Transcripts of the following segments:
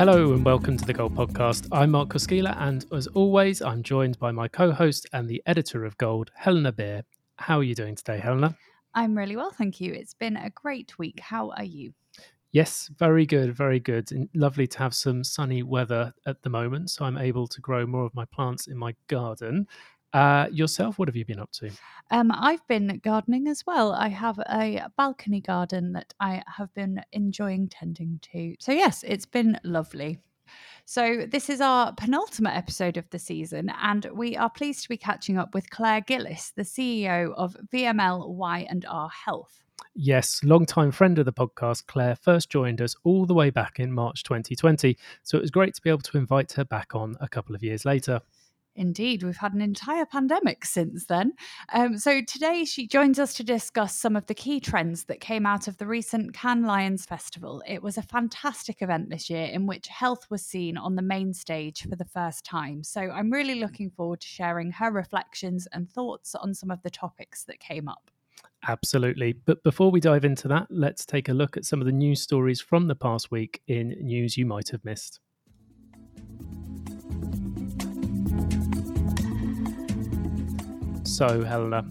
Hello and welcome to the Gold Podcast. I'm Marc Koskila, and as always, I'm joined by my co host and the editor of Gold, Helena Beer. How are you doing today, Helena? I'm really well, thank you. It's been a great week. How are you? Yes, very good, very good. And lovely to have some sunny weather at the moment, so I'm able to grow more of my plants in my garden. Uh, yourself, what have you been up to? Um, I've been gardening as well. I have a balcony garden that I have been enjoying tending to. So, yes, it's been lovely. So, this is our penultimate episode of the season, and we are pleased to be catching up with Claire Gillis, the CEO of VMLY&R Health. Yes, long-time friend of the podcast, Claire first joined us all the way back in March 2020. So it was great to be able to invite her back on a couple of years later. Indeed, we've had an entire pandemic since then. Um, so today she joins us to discuss some of the key trends that came out of the recent Cannes Lions Festival. It was a fantastic event this year in which health was seen on the main stage for the first time. So I'm really looking forward to sharing her reflections and thoughts on some of the topics that came up. Absolutely. But before we dive into that, let's take a look at some of the news stories from the past week in news you might have missed. So, Helena,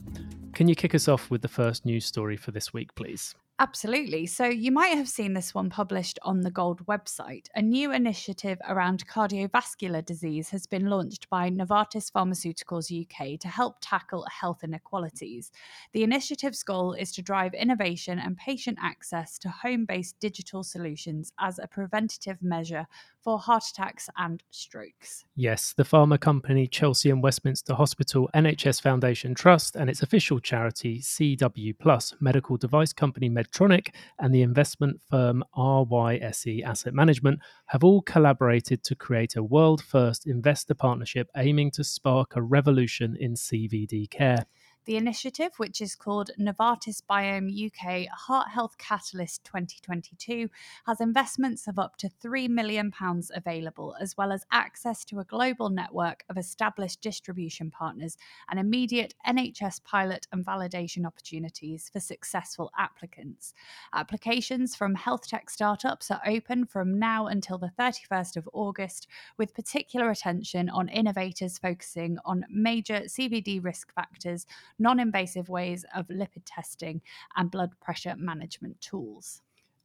can you kick us off with the first news story for this week, please? Absolutely. So, you might have seen this one published on the Gold website. A new initiative around cardiovascular disease has been launched by Novartis Pharmaceuticals UK to help tackle health inequalities. The initiative's goal is to drive innovation and patient access to home based digital solutions as a preventative measure for heart attacks and strokes. Yes, the pharma company Chelsea and Westminster Hospital NHS Foundation Trust and its official charity CW Plus, medical device company Medtronic and the investment firm RYSE Asset Management have all collaborated to create a world first investor partnership aiming to spark a revolution in CVD care. The initiative, which is called Novartis Biome UK Heart Health Catalyst 2022, has investments of up to £3 million available, as well as access to a global network of established distribution partners and immediate NHS pilot and validation opportunities for successful applicants. Applications from health tech startups are open from now until the 31st of August, with particular attention on innovators focusing on major CVD risk factors non invasive ways of lipid testing, and blood pressure management tools.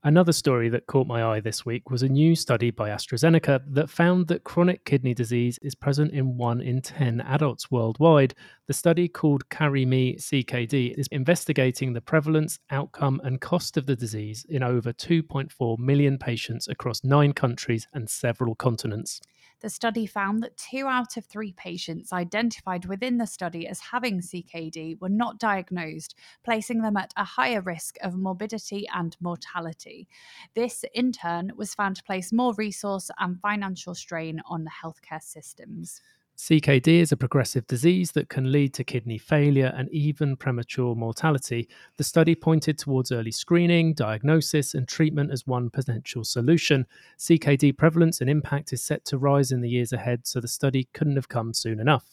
Another story that caught my eye this week was a new study by AstraZeneca that found that chronic kidney disease is present in 1 in 10 adults worldwide. The study, called CaReMe CKD, is investigating the prevalence, outcome, and cost of the disease in over 2.4 million patients across nine countries and several continents. The study found that two out of three patients identified within the study as having CKD were not diagnosed, placing them at a higher risk of morbidity and mortality. This, in turn, was found to place more resource and financial strain on the healthcare systems. CKD is a progressive disease that can lead to kidney failure and even premature mortality. The study pointed towards early screening, diagnosis, and treatment as one potential solution. CKD prevalence and impact is set to rise in the years ahead, so the study couldn't have come soon enough.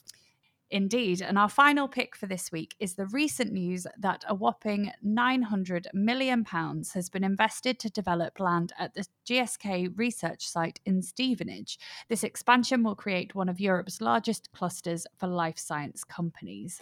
Indeed. And our final pick for this week is the recent news that a whopping £900 million has been invested to develop land at the GSK research site in Stevenage. This expansion will create one of Europe's largest clusters for life science companies.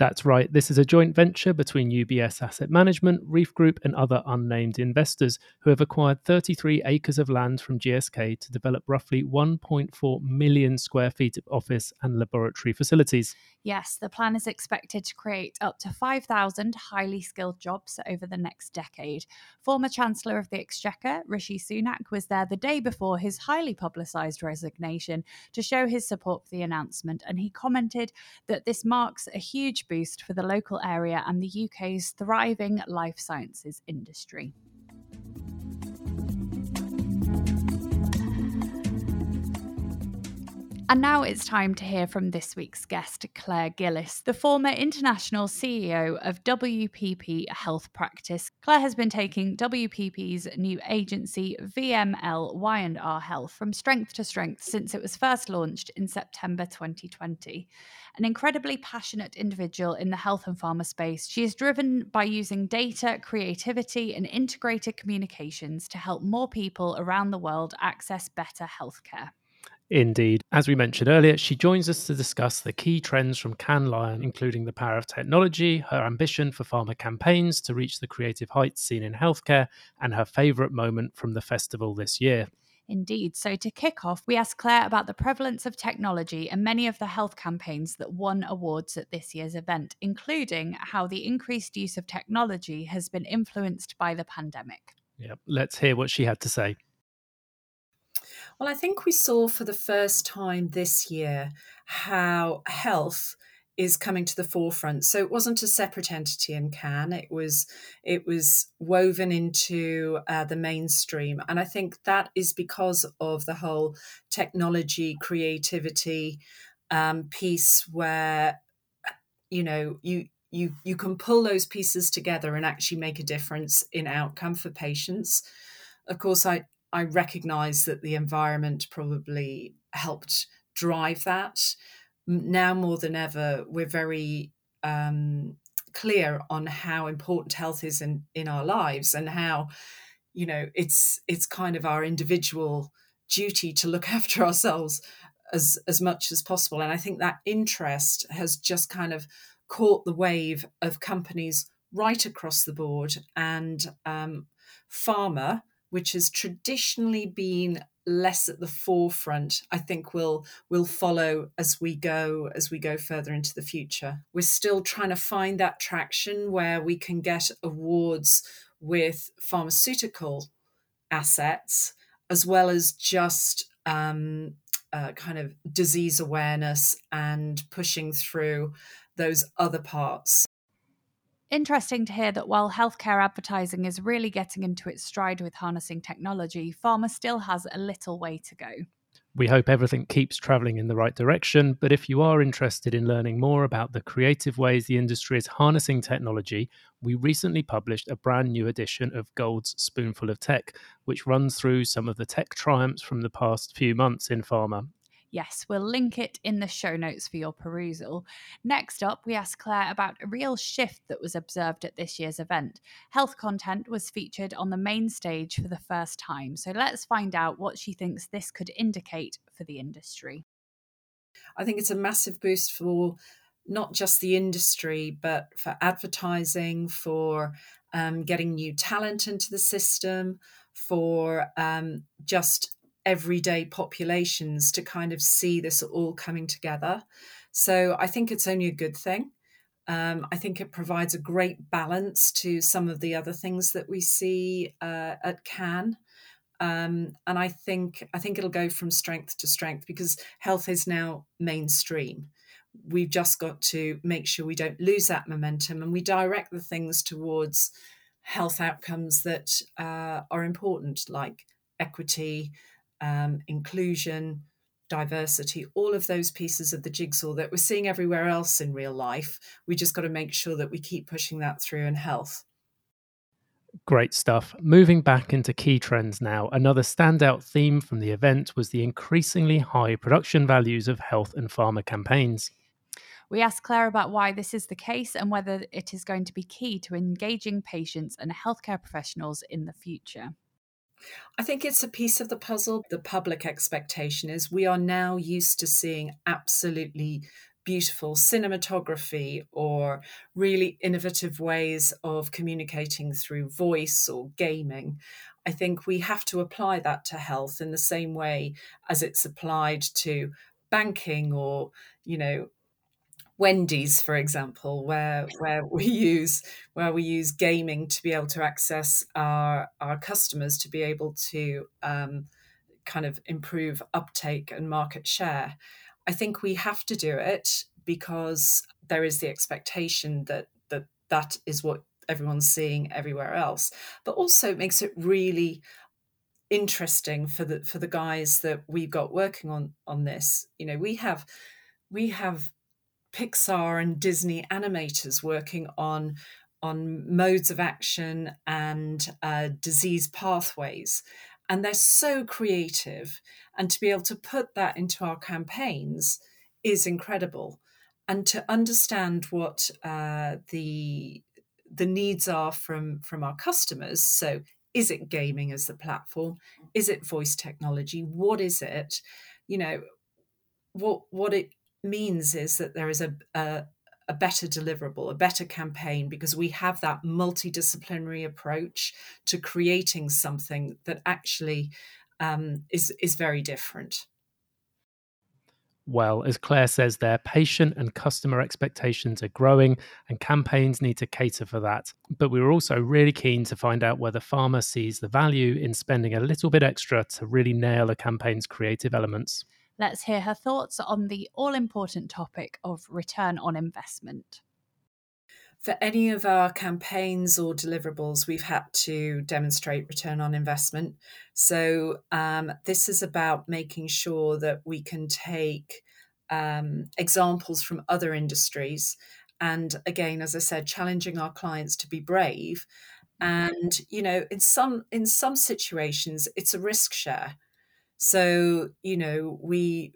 That's right. This is a joint venture between UBS Asset Management, Reef Group, and other unnamed investors who have acquired 33 acres of land from GSK to develop roughly 1.4 million square feet of office and laboratory facilities. Yes, the plan is expected to create up to 5,000 highly skilled jobs over the next decade. Former Chancellor of the Exchequer, Rishi Sunak, was there the day before his highly publicised resignation to show his support for the announcement, and he commented that this marks a huge boost for the local area and the UK's thriving life sciences industry. And now it's time to hear from this week's guest, Claire Gillis, the former international CEO of WPP Health Practice. Claire has been taking WPP's new agency, VMLY&R Health, from strength to strength since it was first launched in September 2020. An incredibly passionate individual in the health and pharma space, she is driven by using data, creativity, and integrated communications to help more people around the world access better healthcare. Indeed. As we mentioned earlier, she joins us to discuss the key trends from Cannes Lion, including the power of technology, her ambition for pharma campaigns to reach the creative heights seen in healthcare, and her favourite moment from the festival this year. Indeed. So, to kick off, we asked Claire about the prevalence of technology and many of the health campaigns that won awards at this year's event, including how the increased use of technology has been influenced by the pandemic. Yep. Let's hear what she had to say. Well, I think we saw for the first time this year how health is coming to the forefront. So it wasn't a separate entity in Cannes. It was it was woven into uh, the mainstream, and I think that is because of the whole technology creativity um, piece, where you know you you you can pull those pieces together and actually make a difference in outcome for patients. Of course, I I recognize that the environment probably helped drive that. Now more than ever, we're very um, clear on how important health is in, in our lives and how, you know, it's it's kind of our individual duty to look after ourselves as as much as possible. And I think that interest has just kind of caught the wave of companies right across the board and um, pharma which has traditionally been less at the forefront i think will will follow as we go as we go further into the future. We're still trying to find that traction where we can get awards with pharmaceutical assets as well as just um, uh, kind of disease awareness and pushing through those other parts Interesting to hear that while healthcare advertising is really getting into its stride with harnessing technology, pharma still has a little way to go. We hope everything keeps travelling in the right direction, but if you are interested in learning more about the creative ways the industry is harnessing technology, we recently published a brand new edition of Gold's Spoonful of Tech, which runs through some of the tech triumphs from the past few months in pharma Yes, we'll link it in the show notes for your perusal. Next up, we asked Claire about a real shift that was observed at this year's event. Health content was featured on the main stage for the first time. So let's find out what she thinks this could indicate for the industry. I think it's a massive boost for not just the industry, but for advertising, for um, getting new talent into the system, for um, just everyday populations to kind of see this all coming together. So I think it's only a good thing. Um, I think it provides a great balance to some of the other things that we see uh, at Cannes. Um, and I think I think it'll go from strength to strength because health is now mainstream. We've just got to make sure we don't lose that momentum and we direct the things towards health outcomes that uh, are important, like equity, um, inclusion, diversity, all of those pieces of the jigsaw that we're seeing everywhere else in real life. We just got to make sure that we keep pushing that through in health. Great stuff. Moving back into key trends now, another standout theme from the event was the increasingly high production values of health and pharma campaigns. We asked Claire about why this is the case and whether it is going to be key to engaging patients and healthcare professionals in the future. I think it's a piece of the puzzle. The public expectation is we are now used to seeing absolutely beautiful cinematography or really innovative ways of communicating through voice or gaming. I think we have to apply that to health in the same way as it's applied to banking or, you know, Wendy's, for example, where where we use where we use gaming to be able to access our our customers to be able to um, kind of improve uptake and market share. I think we have to do it because there is the expectation that that that is what everyone's seeing everywhere else, but also it makes it really interesting for the for the guys that we've got working on on this. You know, we have we have Pixar and Disney animators working on on modes of action and uh, disease pathways. And they're so creative. And to be able to put that into our campaigns is incredible. and to understand what uh, the the needs are from from our customers. So, is it gaming as the platform? Is it voice technology? What is it? You know, what what it means is that there is a, a a better deliverable, a better campaign, because we have that multidisciplinary approach to creating something that actually um, is is very different. Well, as Claire says there, patient and customer expectations are growing and campaigns need to cater for that. But we were also really keen to find out whether pharma sees the value in spending a little bit extra to really nail a campaign's creative elements. Let's hear her thoughts on the all important topic of return on investment. For any of our campaigns or deliverables, we've had to demonstrate return on investment. So, um, this is about making sure that we can take um, examples from other industries. And again, as I said, challenging our clients to be brave. And you know, in some in some situations, it's a risk share. So, you know, we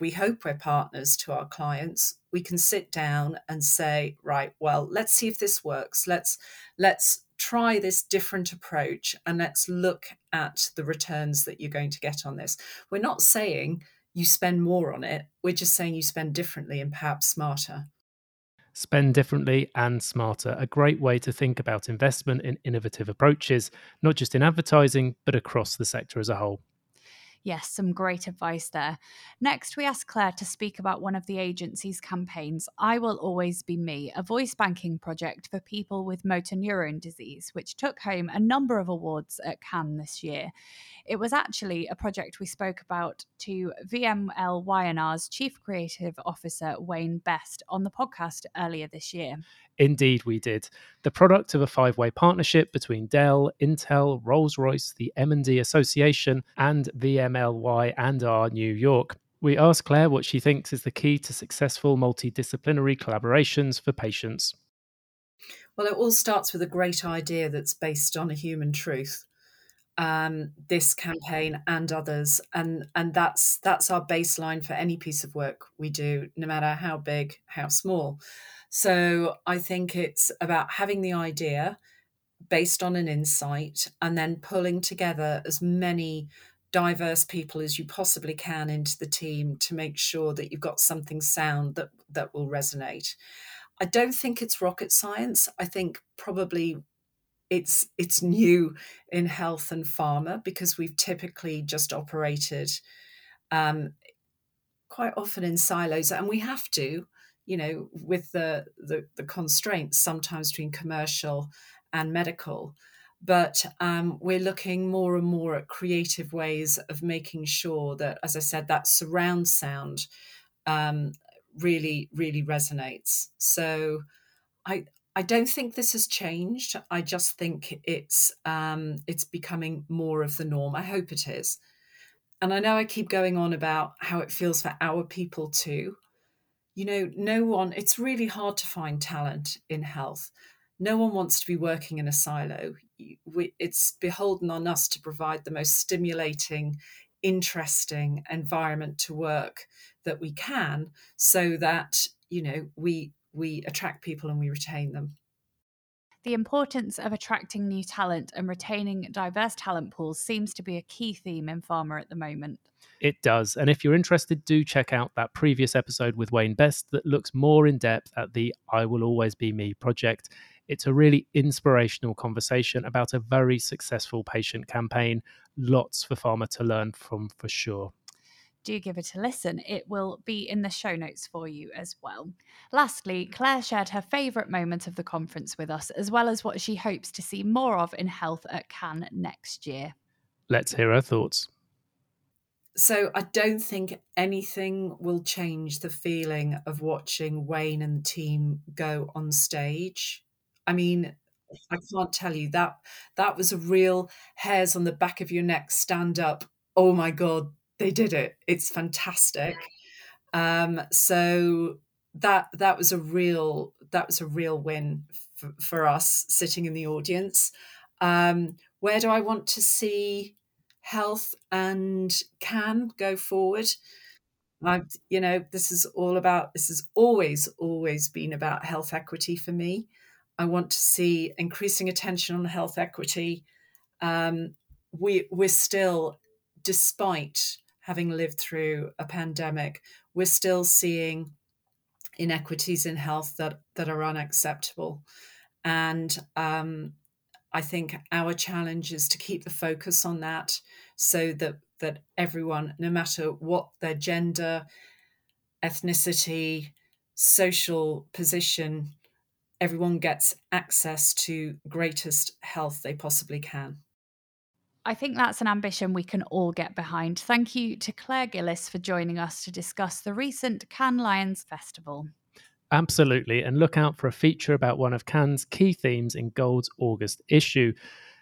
we hope we're partners to our clients. We can sit down and say, right, well, let's see if this works. Let's let's try this different approach and let's look at the returns that you're going to get on this. We're not saying you spend more on it. We're just saying you spend differently and perhaps smarter. Spend differently and smarter. A great way to think about investment in innovative approaches, not just in advertising, but across the sector as a whole. Yes, some great advice there. Next, we asked Claire to speak about one of the agency's campaigns, I Will Always Be Me, a voice banking project for people with motor neurone disease, which took home a number of awards at Cannes this year. It was actually a project we spoke about to VMLY&R's Chief Creative Officer, Wayne Best, on the podcast earlier this year. Indeed, we did. The product of a five-way partnership between Dell, Intel, Rolls-Royce, the MND Association, and VMLY&R New York. We asked Claire what she thinks is the key to successful multidisciplinary collaborations for patients. Well, it all starts with a great idea that's based on a human truth. Um, this campaign and others, and and that's that's our baseline for any piece of work we do, no matter how big, how small. So I think it's about having the idea based on an insight and then pulling together as many diverse people as you possibly can into the team to make sure that you've got something sound that that will resonate. I don't think it's rocket science. I think probably it's it's new in health and pharma because we've typically just operated um, quite often in silos, and we have to you know, with the, the, the constraints sometimes between commercial and medical. But um, we're looking more and more at creative ways of making sure that, as I said, that surround sound um, really, really resonates. So I, I don't think this has changed. I just think it's um, it's becoming more of the norm. I hope it is. And I know I keep going on about how it feels for our people too you know, no one, it's really hard to find talent in health. No one wants to be working in a silo. It's beholden on us to provide the most stimulating, interesting environment to work that we can so that, you know, we we attract people and we retain them. The importance of attracting new talent and retaining diverse talent pools seems to be a key theme in pharma at the moment. It does. And if you're interested, do check out that previous episode with Wayne Best that looks more in depth at the I Will Always Be Me project. It's a really inspirational conversation about a very successful patient campaign. Lots for pharma to learn from for sure do give it a listen. It will be in the show notes for you as well. Lastly, Claire shared her favourite moment of the conference with us, as well as what she hopes to see more of in health at Cannes next year. Let's hear her thoughts. So I don't think anything will change the feeling of watching Wayne and the team go on stage. I mean, I Cannes't tell you that that was a real hairs on the back of your neck stand up. Oh my god, they did it. It's fantastic. Um, so that that was a real that was a real win for, for us sitting in the audience. Um, where do I want to see health and can go forward. I've, you know, this is all about, this has always, always been about health equity for me. I want to see increasing attention on health equity. Um, we, we're still, despite having lived through a pandemic, we're still seeing inequities in health that, that are unacceptable. And um, I think our challenge is to keep the focus on that so that that everyone, no matter what their gender, ethnicity, social position, everyone gets access to greatest health they possibly can. I think that's an ambition we can all get behind. Thank you to Claire Gillis for joining us to discuss the recent Cannes Lions Festival. Absolutely. And look out for a feature about one of Cannes' key themes in Gold's August issue.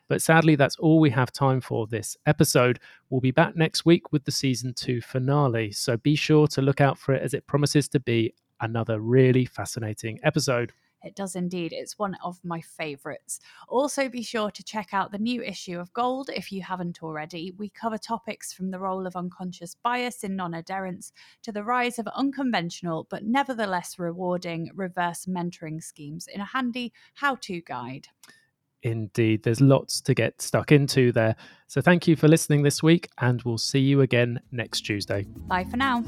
But sadly, that's all we have time for this episode. We'll be back next week with the season two finale. So be sure to look out for it as it promises to be another really fascinating episode. It does indeed. It's one of my favourites. Also, be sure to check out the new issue of Gold if you haven't already. We cover topics from the role of unconscious bias in non adherence to the rise of unconventional but nevertheless rewarding reverse mentoring schemes in a handy how to guide. Indeed, there's lots to get stuck into there. So, thank you for listening this week, and we'll see you again next Tuesday. Bye for now.